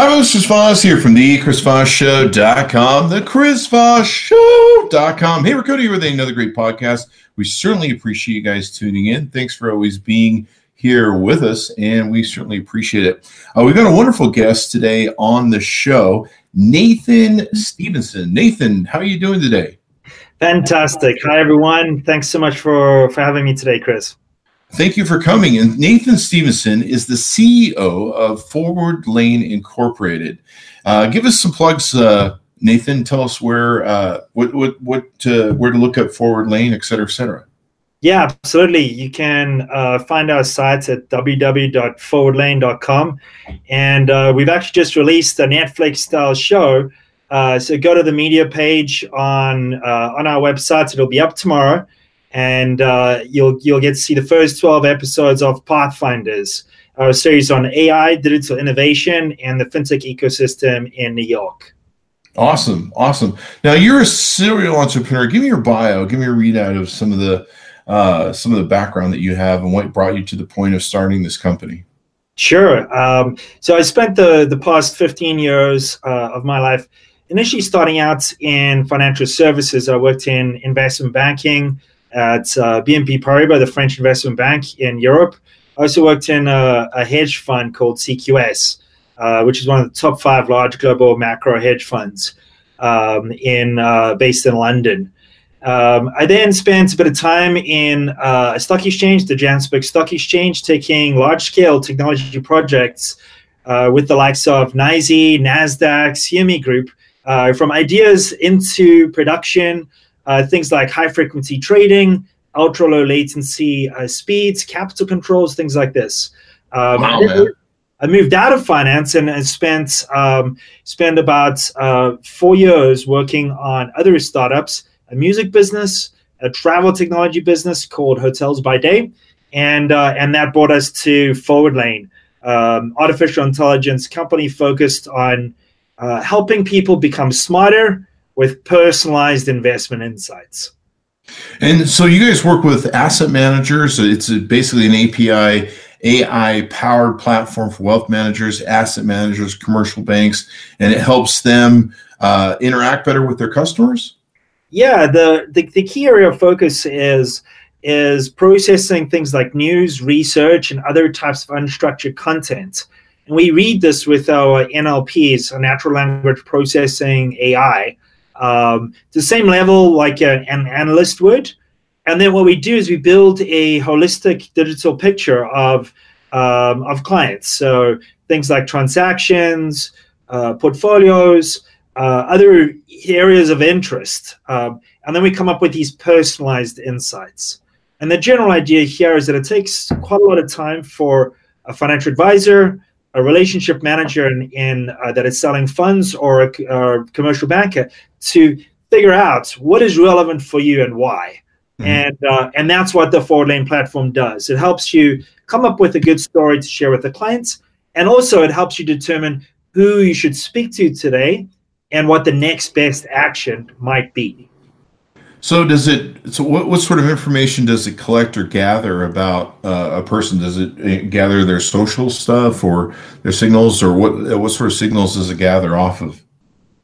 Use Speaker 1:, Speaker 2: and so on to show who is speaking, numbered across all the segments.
Speaker 1: Hi, Mr. Voss here from the ChrisVossShow.com, the ChrisVossShow.com. Hey, we're Cody here with another great podcast. We certainly appreciate you guys tuning in. Thanks for always being here with us, and we certainly appreciate it. Uh, we've got a wonderful guest today on the show, Nathan Stevenson. Nathan, how are you doing today?
Speaker 2: Fantastic. Hi, everyone. Thanks so much for, for having me today, Chris.
Speaker 1: Thank you for coming. And Nathan Stevenson is the CEO of Forward Lane Incorporated. Uh, give us some plugs, uh, Nathan. Tell us where, uh, what, what, what, uh, where to look at Forward Lane, et cetera, et cetera.
Speaker 2: Yeah, absolutely. You can uh, find our sites at www.forwardlane.com. And uh, we've actually just released a Netflix style show. So go to the media page on on our website. It'll be up tomorrow, and uh, you'll you'll get to see the first twelve episodes of Pathfinders, our series on AI, digital innovation, and the fintech ecosystem in New York.
Speaker 1: Awesome, awesome. Now you're a serial entrepreneur. Give me your bio. Give me a readout of some of the uh, some of the background that you have and what brought you to the point of starting this company.
Speaker 2: Sure. Um, so I spent the the past 15 years uh, of my life initially starting out in financial services. I worked in investment banking at uh, BNP Paribas, the French investment bank in Europe. I also worked in a, a hedge fund called CQS, uh, which is one of the top five large global macro hedge funds um, in uh, based in London. Um, I then spent a bit of time in uh, a stock exchange, the Johannesburg Stock Exchange, taking large scale technology projects uh, with the likes of NYSE, NASDAQ, CME Group, uh, from ideas into production, things like high frequency trading, ultra low latency uh, speeds, capital controls, things like this. Um, wow, I moved out of finance and, and spent um, spent about uh, four years working on other startups a music business, a travel technology business called Hotels by Day, and uh, and that brought us to Forward Lane, um, artificial intelligence company focused on uh, helping people become smarter with personalized investment insights.
Speaker 1: And so you guys work with asset managers. It's basically an API AI powered platform for wealth managers, asset managers, commercial banks, and it helps them uh, interact better with their customers
Speaker 2: yeah, the, the, the key area of focus is is processing things like news, research, and other types of unstructured content. And we read this with our NLPs, our natural language processing AI, um, the same level like a, an analyst would. And then what we do is we build a holistic digital picture of um, of clients. So things like transactions, uh, portfolios, uh, other areas of interest. Um, and then we come up with these personalized insights. And the general idea here is that it takes quite a lot of time for a financial advisor, a relationship manager in, in uh, that is selling funds, or a, or commercial banker to figure out what is relevant for you and why. Mm-hmm. And uh, and that's what the Forward Lane platform does. It helps you come up with a good story to share with the clients, and also it helps you determine who you should speak to today and what the next best action might be.
Speaker 1: So does it? So what, what sort of information does it collect or gather about uh, a person? Does it uh, gather their social stuff or their signals, or what? What sort of signals does it gather off of?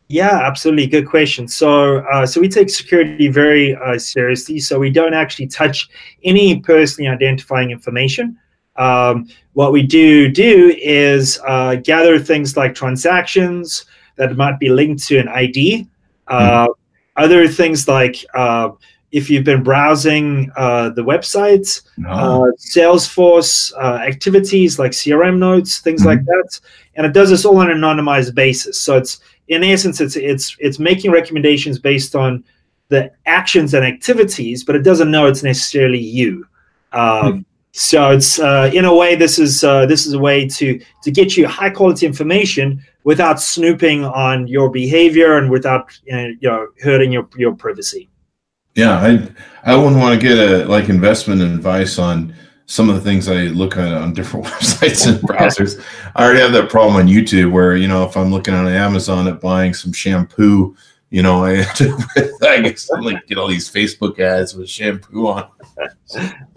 Speaker 2: Yeah, absolutely. Good question. So, uh, so we take security very uh, seriously. So we don't actually touch any personally identifying information. Um, what we do do is uh, gather things like transactions, that might be linked to an ID. Uh, mm. Other things like uh, if you've been browsing uh, the websites, no. Uh, Salesforce uh, activities like CRM notes, things mm like that, and it does this all on an anonymized basis. So it's in essence, it's it's it's making recommendations based on the actions and activities, but it doesn't know it's necessarily you. Um, mm. So it's uh, in a way, this is uh, this is a way to to get you high quality information without snooping on your behavior and without you know hurting your your privacy.
Speaker 1: Yeah, I I wouldn't want to get a like investment advice on some of the things I look at on different websites and browsers. I already have that problem on YouTube where you know if I'm looking on Amazon at buying some shampoo, you know I I guess I'm like get all these Facebook ads with shampoo on.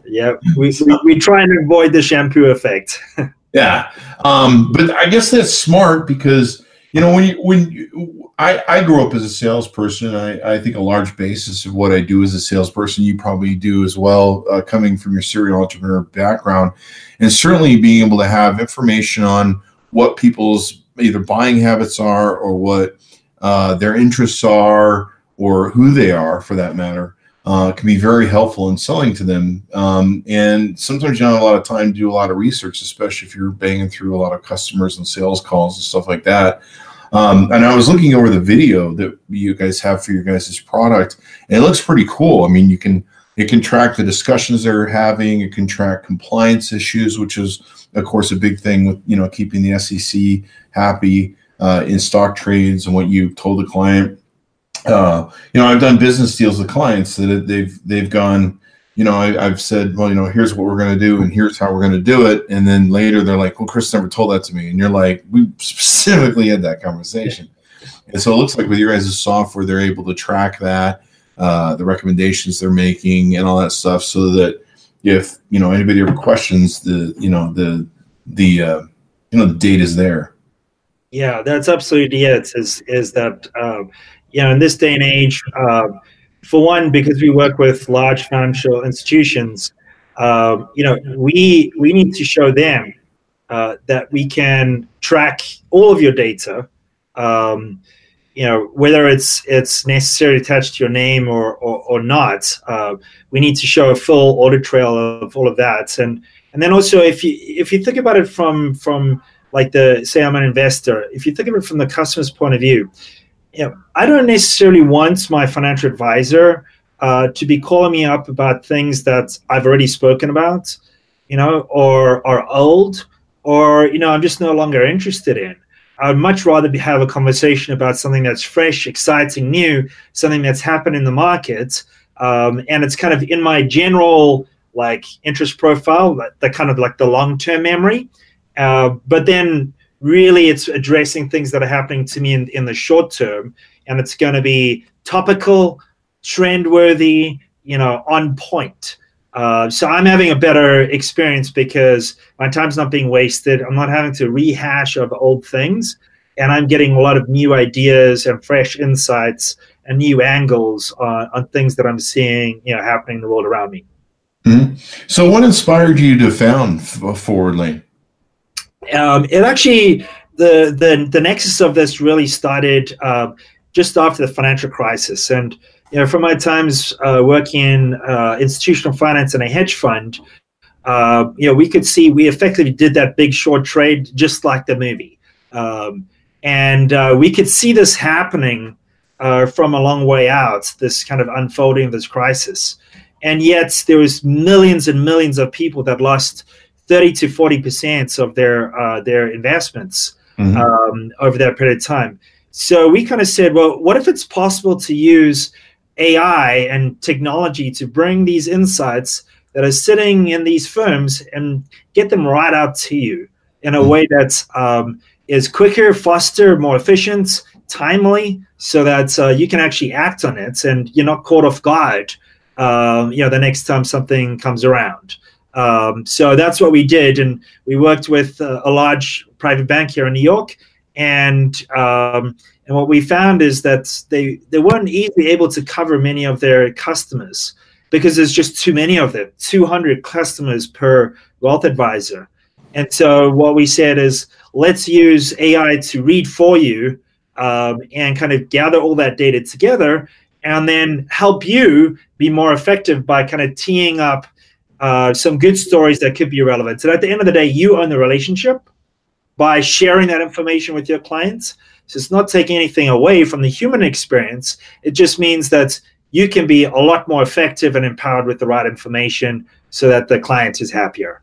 Speaker 2: yeah, we, we we try and avoid the shampoo effect.
Speaker 1: Yeah, um, but I guess that's smart because you know when you when you, I I grew up as a salesperson. I I think a large basis of what I do as a salesperson, you probably do as well, uh, coming from your serial entrepreneur background, and certainly being able to have information on what people's either buying habits are or what uh, their interests are or who they are for that matter uh, can be very helpful in selling to them. Um, and sometimes you don't have a lot of time to do a lot of research, especially if you're banging through a lot of customers and sales calls and stuff like that. Um, and I was looking over the video that you guys have for your guys' product, and it looks pretty cool. I mean, you can it can track the discussions they're having. It can track compliance issues, which is, of course, a big thing with you know keeping the SEC happy uh, in stock trades and what you told the client uh, you know, I've done business deals with clients that they've they've gone. You know, I, have said, well, you know, here's what we're going to do, and here's how we're going to do it, and then later they're like, well, Chris never told that to me, and you're like, we specifically had that conversation, and so it looks like with your guys' software, they're able to track that, uh, the recommendations they're making, and all that stuff, so that if you know anybody ever questions the, you know, the the uh, you know the data is there.
Speaker 2: Yeah, that's absolutely it. Is is that um, you know, in this day and age, uh, for one, because we work with large financial institutions, uh, you know, we we need to show them uh, that we can track all of your data. Um, you know, whether it's it's necessarily attached to your name or or, or not, we need to show a full audit trail of all of that. And and then also, if you if you think about it from from like the say I'm an investor, if you think of it from the customer's point of view, you know, I don't necessarily want my financial advisor uh, to be calling me up about things that I've already spoken about, you know, or are old, or you know, I'm just no longer interested in. I'd much rather have a conversation about something that's fresh, exciting, new, something that's happened in the market, um, and it's kind of in my general like interest profile, that kind of like the long-term memory. Uh, but then really it's addressing things that are happening to me in, in the short term and it's going to be topical trendworthy you know on point. Uh, so i'm having a better experience because my time's not being wasted. I'm not having to rehash of old things and i'm getting a lot of new ideas and fresh insights and new angles on, on things that i'm seeing you know happening in the world around me.
Speaker 1: Mm-hmm. so what inspired you to found ForwardLane
Speaker 2: um, it actually the the the nexus of this really started uh, just after the financial crisis, and you know from my times uh, working in uh, institutional finance and a hedge fund, uh, you know we could see we effectively did that big short trade just like the movie, um, and uh, we could see this happening uh, from a long way out. This kind of unfolding of this crisis, and yet there was millions and millions of people that lost 30 to 40 percent of their uh, their investments mm-hmm. um, over that period of time. So we kind of said, well, what if it's possible to use AI and technology to bring these insights that are sitting in these firms and get them right out to you in a mm-hmm. way that um, is quicker, faster, more efficient, timely, so that uh, you can actually act on it and you're not caught off guard. Um, you know, the next time something comes around. Um, so that's what we did, and we worked with uh, a large private bank here in New York, and um, and what we found is that they they weren't easily able to cover many of their customers because there's just too many of them, 200 customers per wealth advisor, and so what we said is let's use AI to read for you um, and kind of gather all that data together, and then help you be more effective by kind of teeing up uh, some good stories that could be relevant. So at the end of the day, you own the relationship by sharing that information with your clients. So it's not taking anything away from the human experience. It just means that you can be a lot more effective and empowered with the right information so that the client is happier.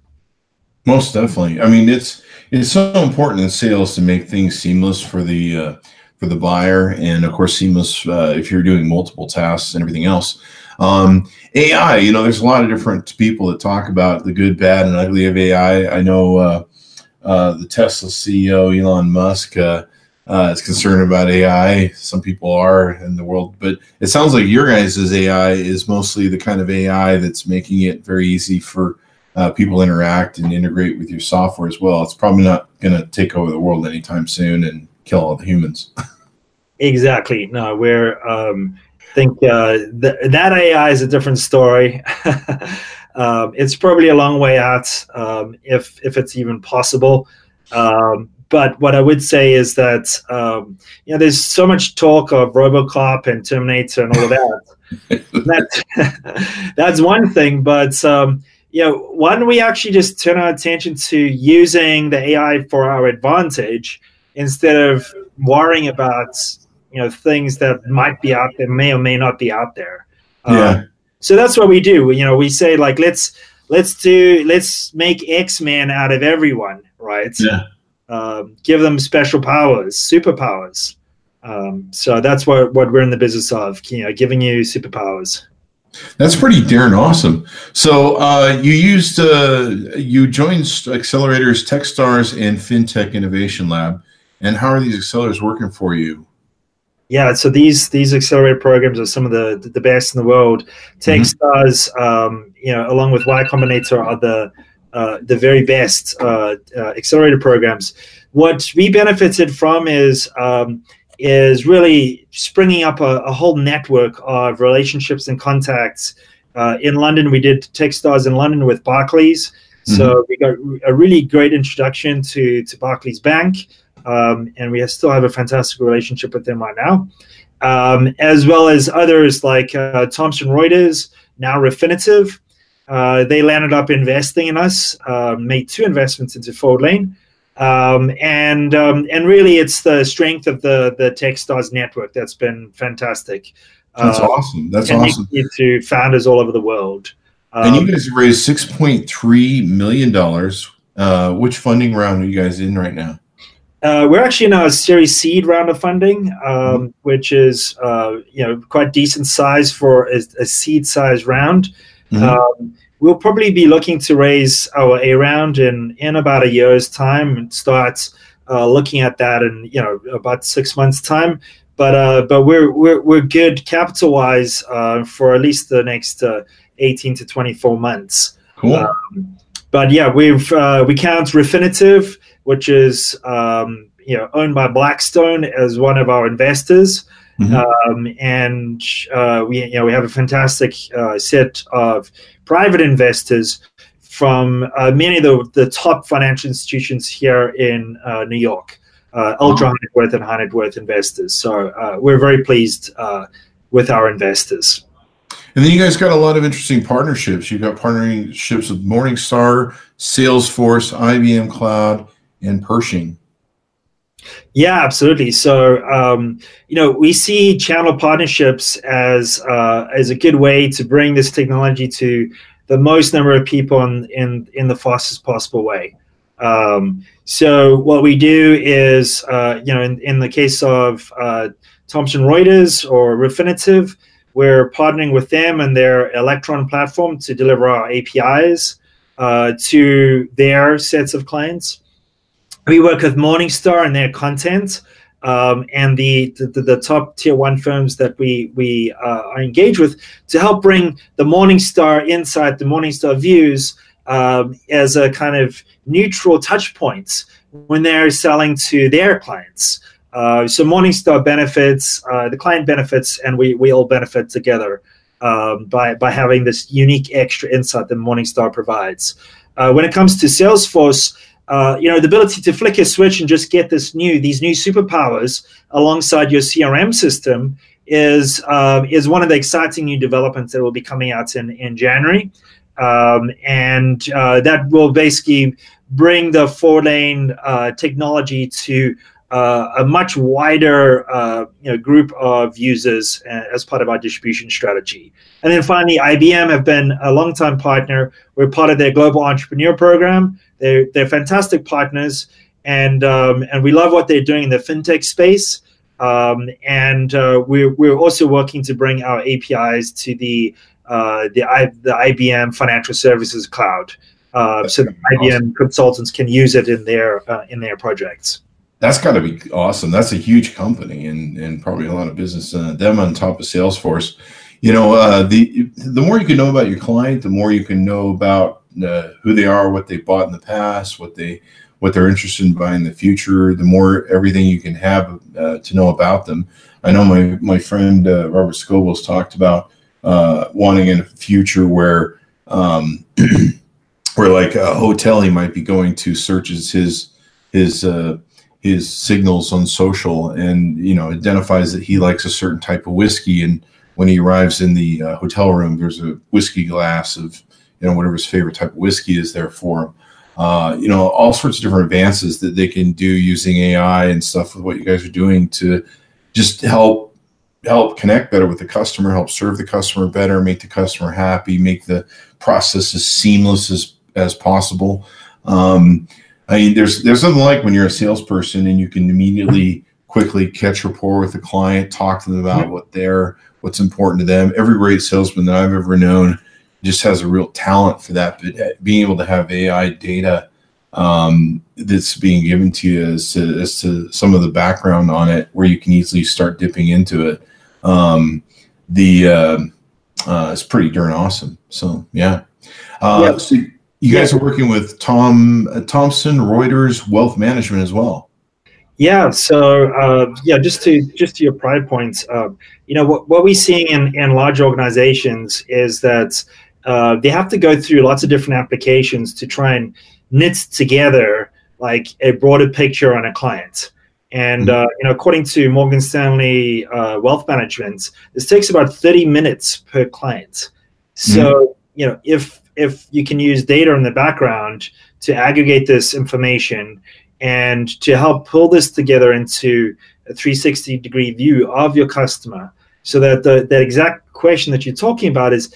Speaker 1: Most definitely. I mean, it's it's so important in sales to make things seamless for the uh, for the buyer, and of course, seamless uh, if you're doing multiple tasks and everything else. Um, AI, you know, there's a lot of different people that talk about the good, bad, and ugly of AI. I know uh, uh, the Tesla CEO Elon Musk uh, uh, is concerned about AI. Some people are in the world, but it sounds like your guys' AI is mostly the kind of AI that's making it very easy for uh, people to interact and integrate with your software as well. It's probably not going to take over the world anytime soon and kill all the humans.
Speaker 2: exactly. No, we're um, think uh, th- that AI is a different story. um, it's probably a long way out, um, if if it's even possible. Um, but what I would say is that um, you know there's so much talk of RoboCop and Terminator and all of that. that that's one thing, but um, you know, when we actually just turn our attention to using the AI for our advantage instead of worrying about you know things that might be out there, may or may not be out there.
Speaker 1: Yeah. Um,
Speaker 2: so that's what we do. You know, we say like let's let's do let's make X Men out of everyone, right?
Speaker 1: Yeah.
Speaker 2: Um, give them special powers, superpowers. Um, so that's what what we're in the business of, you know, giving you superpowers.
Speaker 1: That's pretty darn awesome. So uh, you used uh, you joined accelerators, TechStars, and FinTech Innovation Lab. And how are these accelerators working for you?
Speaker 2: Yeah, so these these accelerator programs are some of the the best in the world. TechStars, mm-hmm. um, you know, along with Y Combinator, are the uh, the very best uh, uh, accelerator programs. What we benefited from is um, is really springing up a, a, whole network of relationships and contacts. Uh, in London, we did TechStars in London with Barclays. Mm-hmm. So we got a really great introduction to, to Barclays Bank, um, and we still have a fantastic relationship with them right now, um, as well as others like uh, Thomson Reuters, now Refinitiv. Uh, they landed up investing in us, uh, made two investments into Forward um, and um, and really, it's the strength of the the TechStars network that's been fantastic.
Speaker 1: That's uh, awesome. That's awesome.
Speaker 2: To founders all over the world.
Speaker 1: Um, and you guys raised six point three million dollars. Uh, which funding round are you guys in right now?
Speaker 2: Uh, we're actually in a Series Seed round of funding, um, mm-hmm. which is uh, you know quite decent size for a, a seed size round. Mm-hmm. Um, we'll probably be looking to raise our A round in in about a year's time and start uh, looking at that in you know about six months time. But uh, but we're we're we're good capital wise uh, for at least the next uh, eighteen to twenty four months.
Speaker 1: Cool. Um,
Speaker 2: but yeah, we've uh, we count Refinitiv, which is um, you know owned by Blackstone as one of our investors. Mm-hmm. Um, and uh, we you know we have a fantastic uh, set of private investors from uh, many of the, the top financial institutions here in uh, New York, uh, ultra high net worth and high net worth investors. So uh, we're very pleased with our investors.
Speaker 1: And then you guys got a lot of interesting partnerships. You've got partnerships with Morningstar, Salesforce, IBM Cloud, and Pershing.
Speaker 2: Yeah, absolutely. So, um, you know, we see channel partnerships as uh, as a good way to bring this technology to the most number of people in in, in the fastest possible way. Um, so, what we do is, uh, you know, in, in the case of uh, Thomson Reuters or Refinitiv, we're partnering with them and their Elektron platform to deliver our APIs uh, to their sets of clients we work with Morningstar and their content. Um, and the, the, the top tier one firms that we we uh, are engaged with to help bring the Morningstar insight, the Morningstar views um, as a kind of neutral touch points when they're selling to their clients. Uh, so Morningstar benefits, uh, the client benefits, and we we all benefit together um, by by having this unique extra insight that Morningstar provides. Uh, when it comes to Salesforce, uh, you know, the ability to flick a switch and just get this new, these new superpowers alongside your CRM system is um, is one of the exciting new developments that will be coming out in in January, um, and uh, that will basically bring the Forward uh, technology to uh, a much wider you know, group of users as part of our distribution strategy. And then finally, IBM have been a long-time partner. We're part of their global entrepreneur program. They're, they're fantastic partners, and um, and we love what they're doing in the fintech space. Um, and uh, we're we're also working to bring our APIs to the uh, the I, the IBM Financial Services Cloud, uh, so the IBM awesome. consultants can use it in their uh, in their projects.
Speaker 1: That's got to be awesome. That's a huge company and and probably a lot of business. Uh, them on top of Salesforce. You know, uh, the the more you can know about your client, the more you can know about uh, who they are, what they bought in the past, what they what they're interested in buying in the future. The more everything you can have uh, to know about them. I know my my friend uh, Robert Scoble's talked about uh, wanting in a future where um, where like a hotel he might be going to searches his his uh, his signals on social and you know identifies that he likes a certain type of whiskey and when he arrives in the uh, hotel room there's a whiskey glass of you know whatever his favorite type of whiskey is there for him uh, you know all sorts of different advances that they can do using ai and stuff with what you guys are doing to just help help connect better with the customer help serve the customer better make the customer happy make the process as seamless as as possible um, I mean, there's there's something like when you're a salesperson and you can immediately quickly catch rapport with the client, talk to them about mm-hmm. what they're what's important to them. Every great salesman that I've ever known just has a real talent for that. But uh, being able to have AI data um, that's being given to you as to, as to some of the background on it, where you can easily start dipping into it, um, the uh, uh, it's pretty darn awesome. So yeah. Uh. So you guys are working with Tom uh, Thomson Reuters Wealth Management as well.
Speaker 2: Yeah. So uh, yeah, just to just to your prior points, uh, you know what, what we're seeing in in large organizations is that uh, they have to go through lots of different applications to try and knit together like a broader picture on a client. And mm-hmm. uh, you know, according to Morgan Stanley uh, Wealth Management, this takes about thirty minutes per client. So mm-hmm. you know, if if you can use data in the background to aggregate this information and to help pull this together into a 360 degree view of your customer so that the that exact question that you're talking about is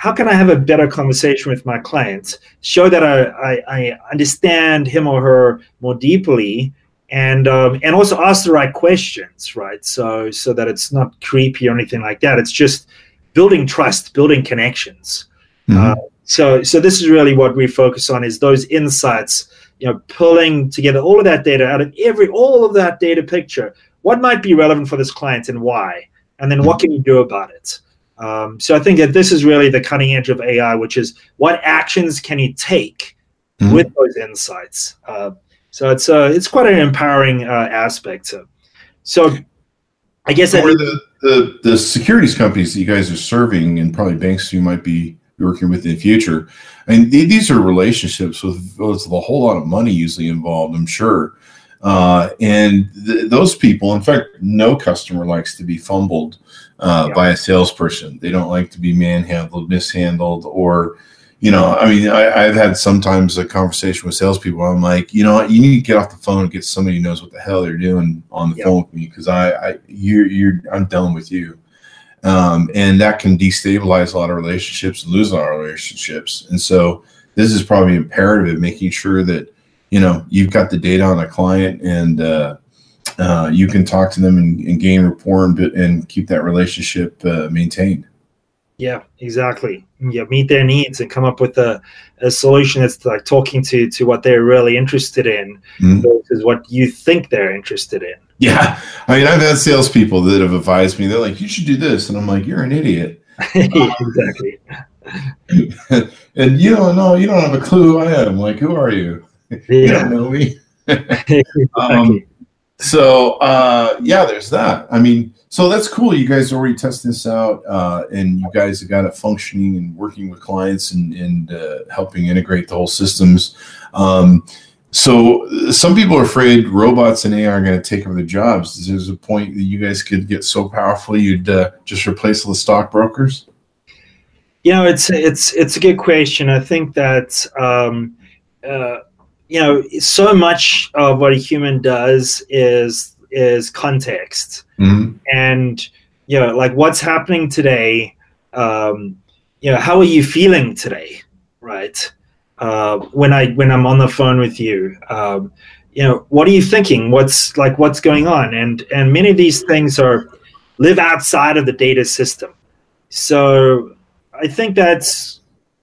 Speaker 2: how can I have a better conversation with my clients? Show that I, I, I understand him or her more deeply, and um, and also ask the right questions, right? So so that it's not creepy or anything like that. It's just building trust, building connections. Mm-hmm. Uh, so, so this is really what we focus on is those insights, you know, pulling together all of that data out of every, all of that data picture. What might be relevant for this client and why? And then what can you do about it? Um, so I think that this is really the cutting edge of AI, which is what actions can you take mm-hmm. with those insights? Uh, so it's uh, it's quite an empowering uh, aspect. So, I guess
Speaker 1: that the, the the securities companies that you guys are serving, and probably banks you might be working with in the future. I mean, these are relationships with, with a whole lot of money usually involved, I'm sure. Uh, and th- those people, in fact, no customer likes to be fumbled uh, yeah. by a salesperson. They don't like to be manhandled, mishandled, or, you know, I mean, I, have had sometimes a conversation with salespeople. I'm like, you know, you need to get off the phone and get somebody who knows what the hell they're doing on the yeah. phone with me because I, I, you're, you're, I'm done with you um, and that can destabilize a lot of relationships and lose a lot of relationships. And so this is probably imperative in making sure that you know you've got the data on a client and uh, uh, you can talk to them and, and gain rapport and, and, keep that relationship uh, maintained.
Speaker 2: Yeah, exactly. Yeah, meet their needs and come up with a, a solution that's like talking to to what they're really interested in mm-hmm. versus what you think they're interested in.
Speaker 1: Yeah. I mean, I've had salespeople that have advised me, they're like, you should do this. And I'm like, you're an idiot.
Speaker 2: exactly.
Speaker 1: and you don't know, you don't have a clue who I am. Like, who are you? Yeah. you don't know me. exactly. um, so, uh, yeah, there's that. I mean, so that's cool. You guys already tested this out, uh, and you guys have got it functioning and working with clients and, and uh, helping integrate the whole systems. Um, so some people are afraid robots and AI are going to take over the jobs. Is there a point that you guys could get so powerful you'd uh, just replace all the stockbrokers?
Speaker 2: You know, it's it's it's a good question. I think that um, uh, you know so much of what a human does is is context, mm-hmm. and you know, like what's happening today. Um, you know, how are you feeling today, right? uh, when I when I'm on the phone with you. Um, you know, what are you thinking? What's like what's going on? And and many of these things are live outside of the data system. So I think that's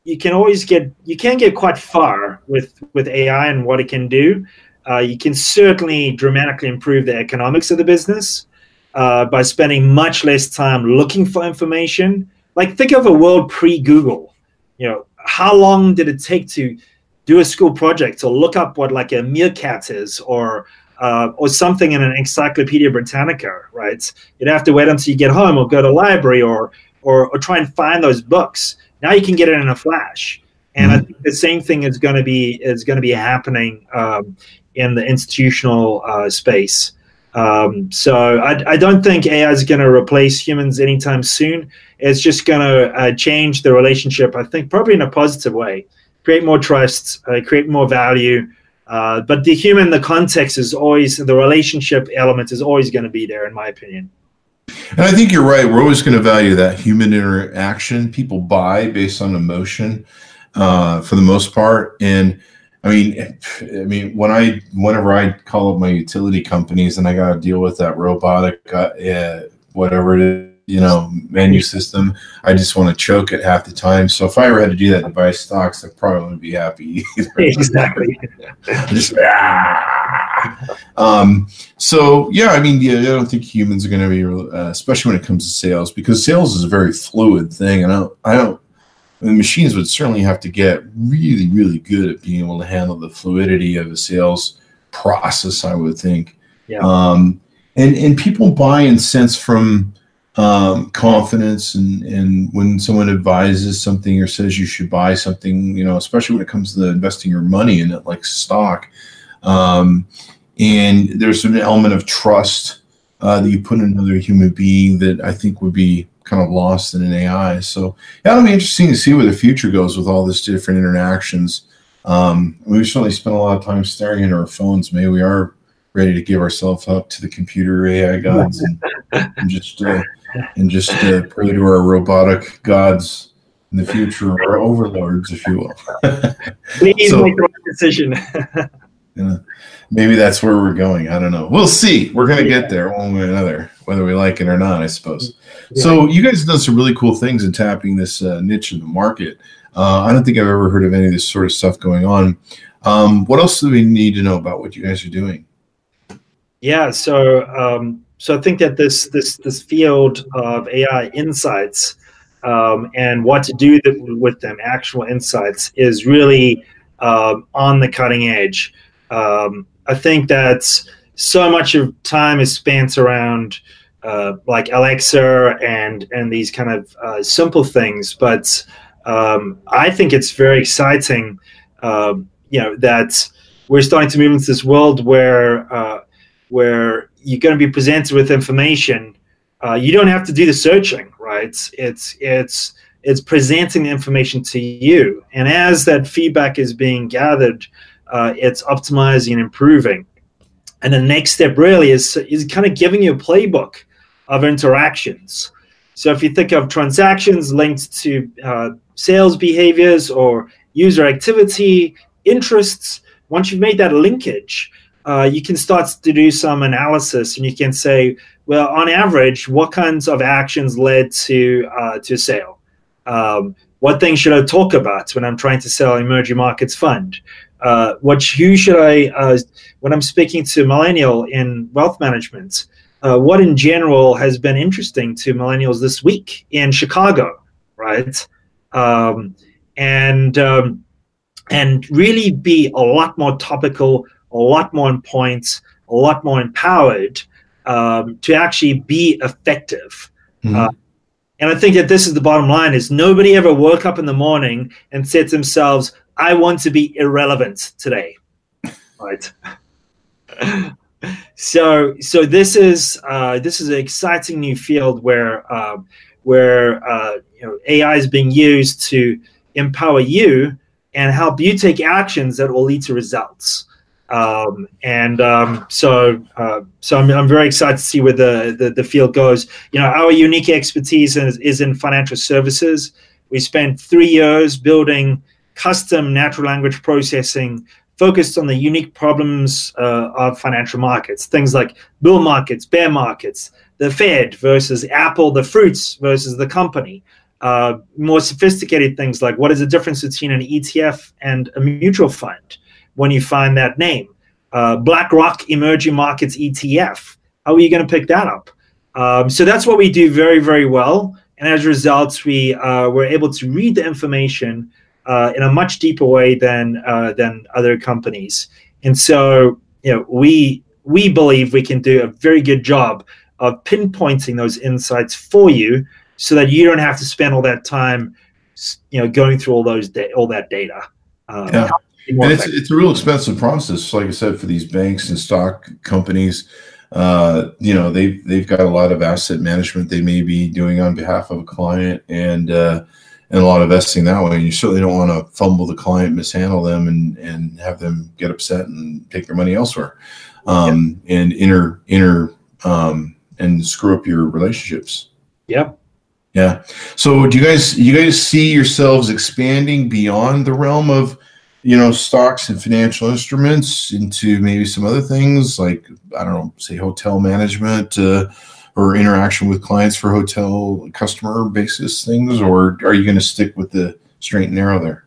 Speaker 2: you can always get you can get quite far with with AI and what it can do. Uh, you can certainly dramatically improve the economics of the business uh, by spending much less time looking for information. Like think of a world pre Google. You know, how long did it take to do a school project or look up what like a meerkat is or uh, or something in an Encyclopedia Britannica, right? You'd have to wait until you get home or go to library or or, or try and find those books. Now you can get it in a flash, and mm-hmm. I think the same thing is going to be is going to be happening um, in the institutional uh, space. Um, so I, I, don't think AI is going to replace humans anytime soon. It's just going to uh, change the relationship. I think probably in a positive way, create more trust, uh, create more value. Uh, but the human, the context is always the relationship element is always going to be there, in my opinion.
Speaker 1: And I think you're right. We're always going to value that human interaction. People buy based on emotion uh, for the most part, and I mean, I mean, when I whenever I call up my utility companies and I got to deal with that robotic, uh, whatever it is, you know, menu system, I just want to choke it half the time. So if I ever had to do that to buy stocks, I probably wouldn't be happy
Speaker 2: either. Exactly.
Speaker 1: just ah. um, so yeah, I mean, yeah, I don't think humans are going to be, uh, especially when it comes to sales, because sales is a very fluid thing, and I don't, I don't the machines would certainly have to get really, really good at being able to handle the fluidity of a sales process. I would think. Yeah. Um, and and people buy and sense from um, confidence and and when someone advises something or says you should buy something, you know, especially when it comes to investing your money in it, like stock. Um, and there's an element of trust uh, that you put in another human being that I think would be kind of lost in an AI. So yeah, it'll be interesting to see where the future goes with all this different interactions. Um, we've certainly spent a lot of time staring at our phones. Maybe we are ready to give ourselves up to the computer AI gods and, and just uh, and just uh, pray to our robotic gods in the future, or overlords, if you will.
Speaker 2: Please so, make the right decision.
Speaker 1: yeah, maybe that's where we're going. I don't know. We'll see. We're gonna get there one way or another, whether we like it or not, I suppose. So you guys have done some really cool things in tapping this uh, niche in the market. Uh, I don't think I've ever heard of any of this sort of stuff going on. Um, what else do we need to know about what you guys are doing?
Speaker 2: Yeah, so um, so I think that this this this field of AI insights um, and what to do with them, actual insights, is really uh, on the cutting edge. Um, I think that so much of time is spent around uh, like Alexa and and these kind of uh, simple things. But um, I think it's very exciting, um, you know, that we're starting to move into this world where uh, where you're going to be presented with information. Uh, you don't have to do the searching, right? It's it's it's presenting the information to you, and as that feedback is being gathered, uh, it's optimizing and improving. And the next step really is is kind of giving you a playbook of interactions. So if you think of transactions linked to uh, sales behaviors or user activity, interests, once you've made that linkage, uh, you can start to do some analysis and you can say, well, on average, what kinds of actions led to uh, to sale? Um, what things should I talk about when I'm trying to sell emerging markets fund? Uh, what who should I uh, when I'm speaking to millennial in wealth management? uh, what in general has been interesting to millennials this week in Chicago, right? Um, and um, and really be a lot more topical, a lot more in point, a lot more empowered um, to actually be effective. Mm-hmm. Uh, and I think that this is the bottom line: is nobody ever woke up in the morning and said to themselves, "I want to be irrelevant today," right? so so this is uh, this is an exciting new field where uh, where uh, you know AI is being used to empower you and help you take actions that will lead to results. Um, and um, so uh, so I'm, I'm very excited to see where the, the, the field goes. You know, our unique expertise is, is in financial services. We spent three years building custom natural language processing focused on the unique problems uh, of financial markets, things like bull markets, bear markets, the Fed versus Apple, the fruits versus the company. Uh, more sophisticated things like what is the difference between an ETF and a mutual fund when you find that name? Uh, BlackRock Emerging Markets ETF. How are you going to pick that up? Um, so that's what we do very, very well. And as a result, we uh, were able to read the information uh, in a much deeper way than uh, than other companies. And so, you know, we we believe we can do a very good job of pinpointing those insights for you, so that you don't have to spend all that time, you know, going through all those da- all that data.
Speaker 1: Um, yeah. And it's, it's a real expensive process, like I said, for these banks and stock companies. Uh, you know, they've they've got a lot of asset management they may be doing on behalf of a client, and uh, and a lot of vesting that way. And you certainly don't want to fumble the client, mishandle them, and and have them get upset and take their money elsewhere, um, yeah. and inter inter um, and screw up your relationships.
Speaker 2: Yep.
Speaker 1: Yeah. So do you guys you guys see yourselves expanding beyond the realm of you know stocks and financial instruments into maybe some other things like I don't know, say hotel management, uh, or interaction with clients for hotel customer basis things, or are you going to stick with the straight and narrow there?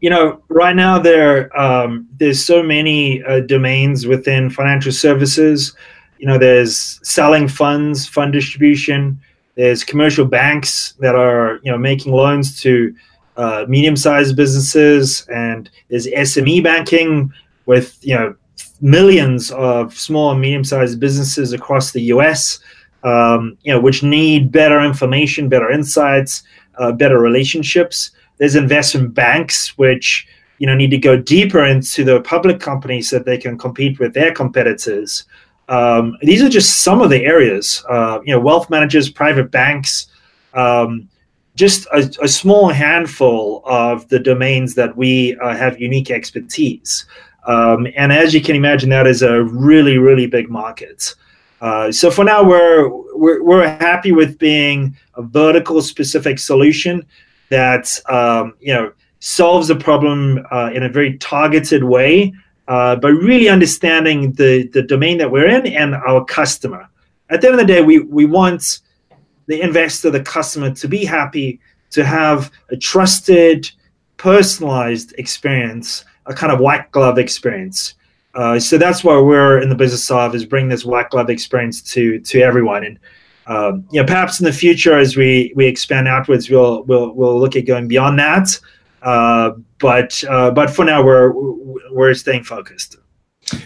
Speaker 2: You know, right now there um, there's so many uh, domains within financial services. You know, there's selling funds, fund distribution. There's commercial banks that are you know making loans to uh, medium-sized businesses, and there's SME banking with you know millions of small and medium-sized businesses across the U.S. Um, you know, which need better information, better insights, uh, better relationships. There's investment banks which you know need to go deeper into the public companies so that they can compete with their competitors. Um, these are just some of the areas. Uh, you know, wealth managers, private banks. Um, just a, a, small handful of the domains that we uh, have unique expertise. Um, and as you can imagine, that is a really, really big market. Uh, so for now, we're, we're, we're happy with being a vertical specific solution that um, you know solves a problem uh, in a very targeted way, uh, by really understanding the the domain that we're in and our customer. At the end of the day, we we want the investor, the customer, to be happy, to have a trusted, personalized experience a kind of white glove experience. Uh, so that's why we're in the business of is bring this white glove experience to to everyone. And um, you know, perhaps in the future as we we expand outwards, we'll we'll we'll look at going beyond that. Uh, but uh, but for now, we're we're staying focused.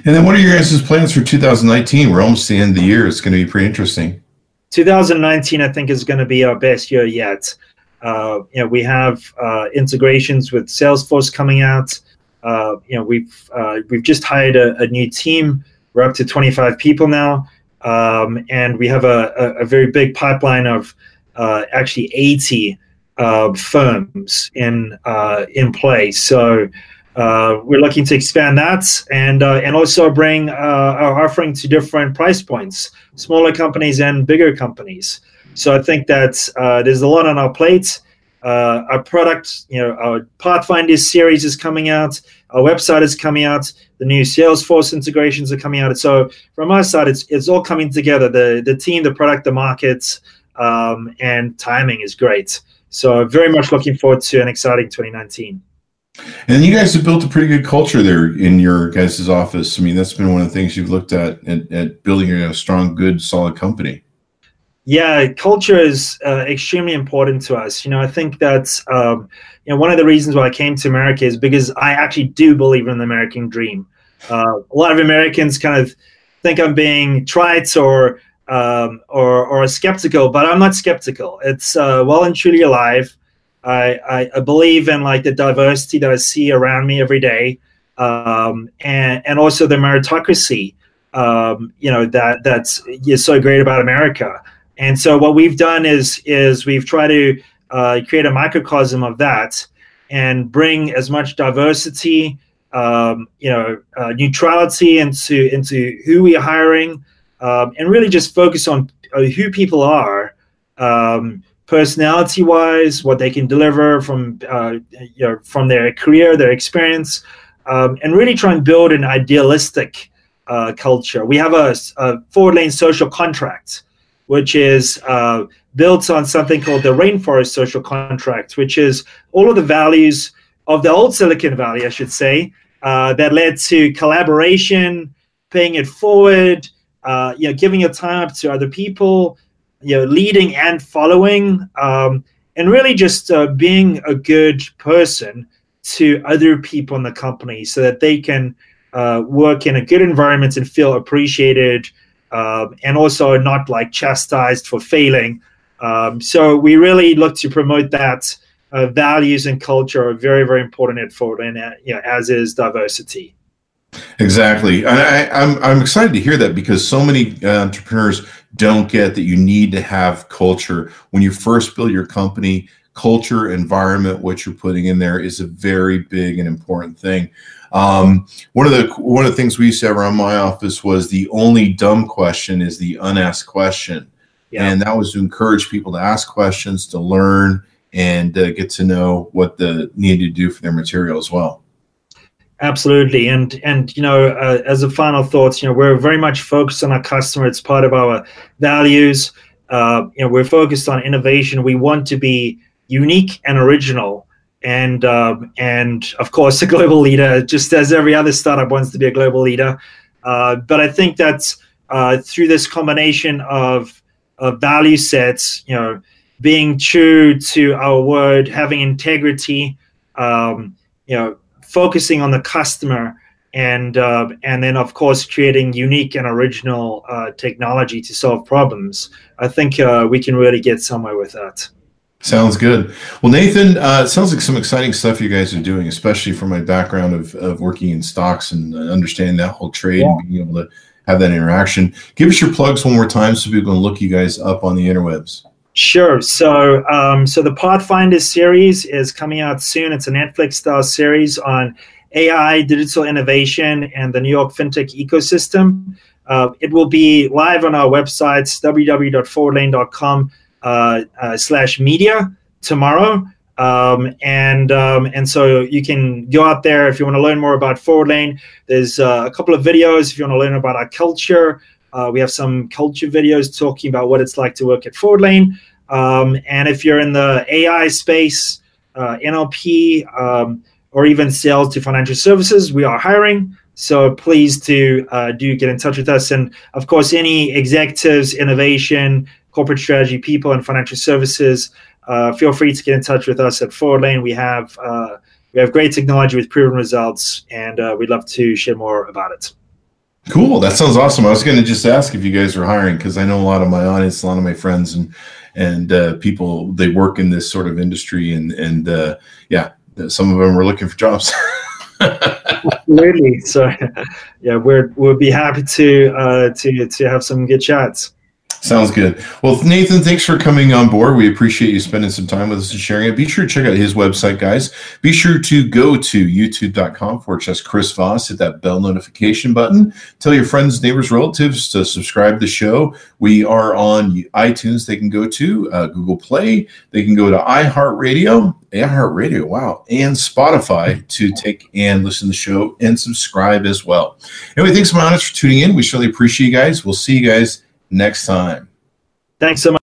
Speaker 1: And then, what are your guys' plans for 2019? We're almost the end of the year. It's going to be pretty interesting.
Speaker 2: 2019, I think, is going to be our best year yet. Uh, you know, we have uh, integrations with Salesforce coming out. Uh, you know, we've uh, we've just hired a, a, new team. We're up to 25 people now, um, and we have a, a, a, very big pipeline of uh, actually 80 uh, firms in in place. So. We're looking to expand that and and also bring our offering to different price points, smaller companies and bigger companies. So I think that there's a lot on our plate uh, our product, you know, our Pathfinder series is coming out. Our website is coming out. The new Salesforce integrations are coming out. So from our side, it's it's all coming together. The the team, the product, the markets, um, and timing is great. So very much looking forward to an exciting 2019.
Speaker 1: And you guys have built a pretty good culture there in your guys' office. I mean, that's been one of the things you've looked at at, at building a strong, good, solid company
Speaker 2: yeah, culture is uh, extremely important to us. You know, I think that's um, you know one of the reasons why I came to America is because I actually do believe in the American dream. Uh, a lot of Americans kind of think I'm being trite or um, or, or skeptical, but I'm not skeptical. It's uh, well and truly alive. I, I, I, believe in like the diversity that I see around me every day, um, and and also the meritocracy. Um, you know that that's is so great about America. And so what we've done is is we've tried to uh, create a microcosm of that and bring as much diversity, um, you know, uh, neutrality into into who we are hiring, um, and really just focus on uh, who people are, um, personality wise, what they can deliver from uh, you know from their career, their experience, um, and really try and build an idealistic uh, culture. We have a, a forward lane social contract which is uh, built on something called the Rainforest Social Contract, which is all of the values of the old Silicon Valley, I should say, uh, that led to collaboration, paying it forward, uh, you know, giving your time up to other people, you know, leading and following, um, and really just uh, being a good person to other people in the company so that they can uh, work in a good environment and feel appreciated um, and also not like chastised for failing. Um, so we really look to promote that. Uh, values and culture are very, very important at Ford, and uh, you know, as is diversity.
Speaker 1: Exactly. I, I'm, I'm excited to hear that because so many uh, entrepreneurs don't get that you need to have culture when you first build your company. Culture, environment, what you're putting in there is a very big and important thing. Um, one of the one of the things we used to have around my office was the only dumb question is the unasked question, yeah. and that was to encourage people to ask questions, to learn, and uh, get to know what the need to do for their material as well.
Speaker 2: Absolutely, and and you know, uh, as a final thoughts, you know, we're very much focused on our customer. It's part of our values. Uh, you know, we're focused on innovation. We want to be unique and original, and um, and of course, a global leader. Just as every other startup wants to be a global leader, uh, but I think that's uh, through this combination of of value sets. You know, being true to our word, having integrity. Um, you know focusing on the customer and uh, and then of course creating unique and original uh, technology to solve problems. I think uh, we can really get somewhere with that.
Speaker 1: Sounds good. Well, Nathan, uh, it sounds like some exciting stuff you guys are doing, especially from my background of, of working in stocks and understanding that whole trade yeah. and being able to have that interaction. Give us your plugs one more time so people can look you guys up on the interwebs.
Speaker 2: Sure. So, um, so the Pathfinder series is coming out soon. It's a Netflix style series on AI, digital innovation, and the New York fintech ecosystem. Uh, it will be live on our websites www.forwardlane.com uh, uh, slash media tomorrow. Um, and um, and so you can go out there if you want to learn more about ForwardLane. There's uh, a couple of videos if you want to learn about our culture, uh, we have some culture videos talking about what it's like to work at ForwardLane. Um, and if you're in the AI space, uh, NLP, um, or even sales to financial services, we are hiring. So please do uh, do get in touch with us. And of course, any executives, innovation, corporate strategy people, and financial services, uh, feel free to get in touch with us at ForwardLane. We have uh, we have great technology with proven results, and uh, we'd love to share more about it.
Speaker 1: Cool. That sounds awesome. I was going to just ask if you guys are hiring because I know a lot of my audience, a lot of my friends, and and uh, people they work in this sort of industry, and and uh, yeah, some of them are looking for jobs.
Speaker 2: Absolutely. So, yeah, we're we'll be happy to uh, to to have some good chats.
Speaker 1: Sounds good. Well, Nathan, thanks for coming on board. We appreciate you spending some time with us and sharing it. Be sure to check out his website, guys. Be sure to go to youtube.com for just Chris Voss. Hit that bell notification button. Tell your friends, neighbors, relatives to subscribe to the show. We are on iTunes. They can go to uh, Google Play. They can go to iHeartRadio, iHeartRadio, wow, and Spotify to take and listen to the show and subscribe as well. Anyway, thanks so much for tuning in. We surely appreciate you guys. We'll see you guys next time.
Speaker 2: Thanks so much.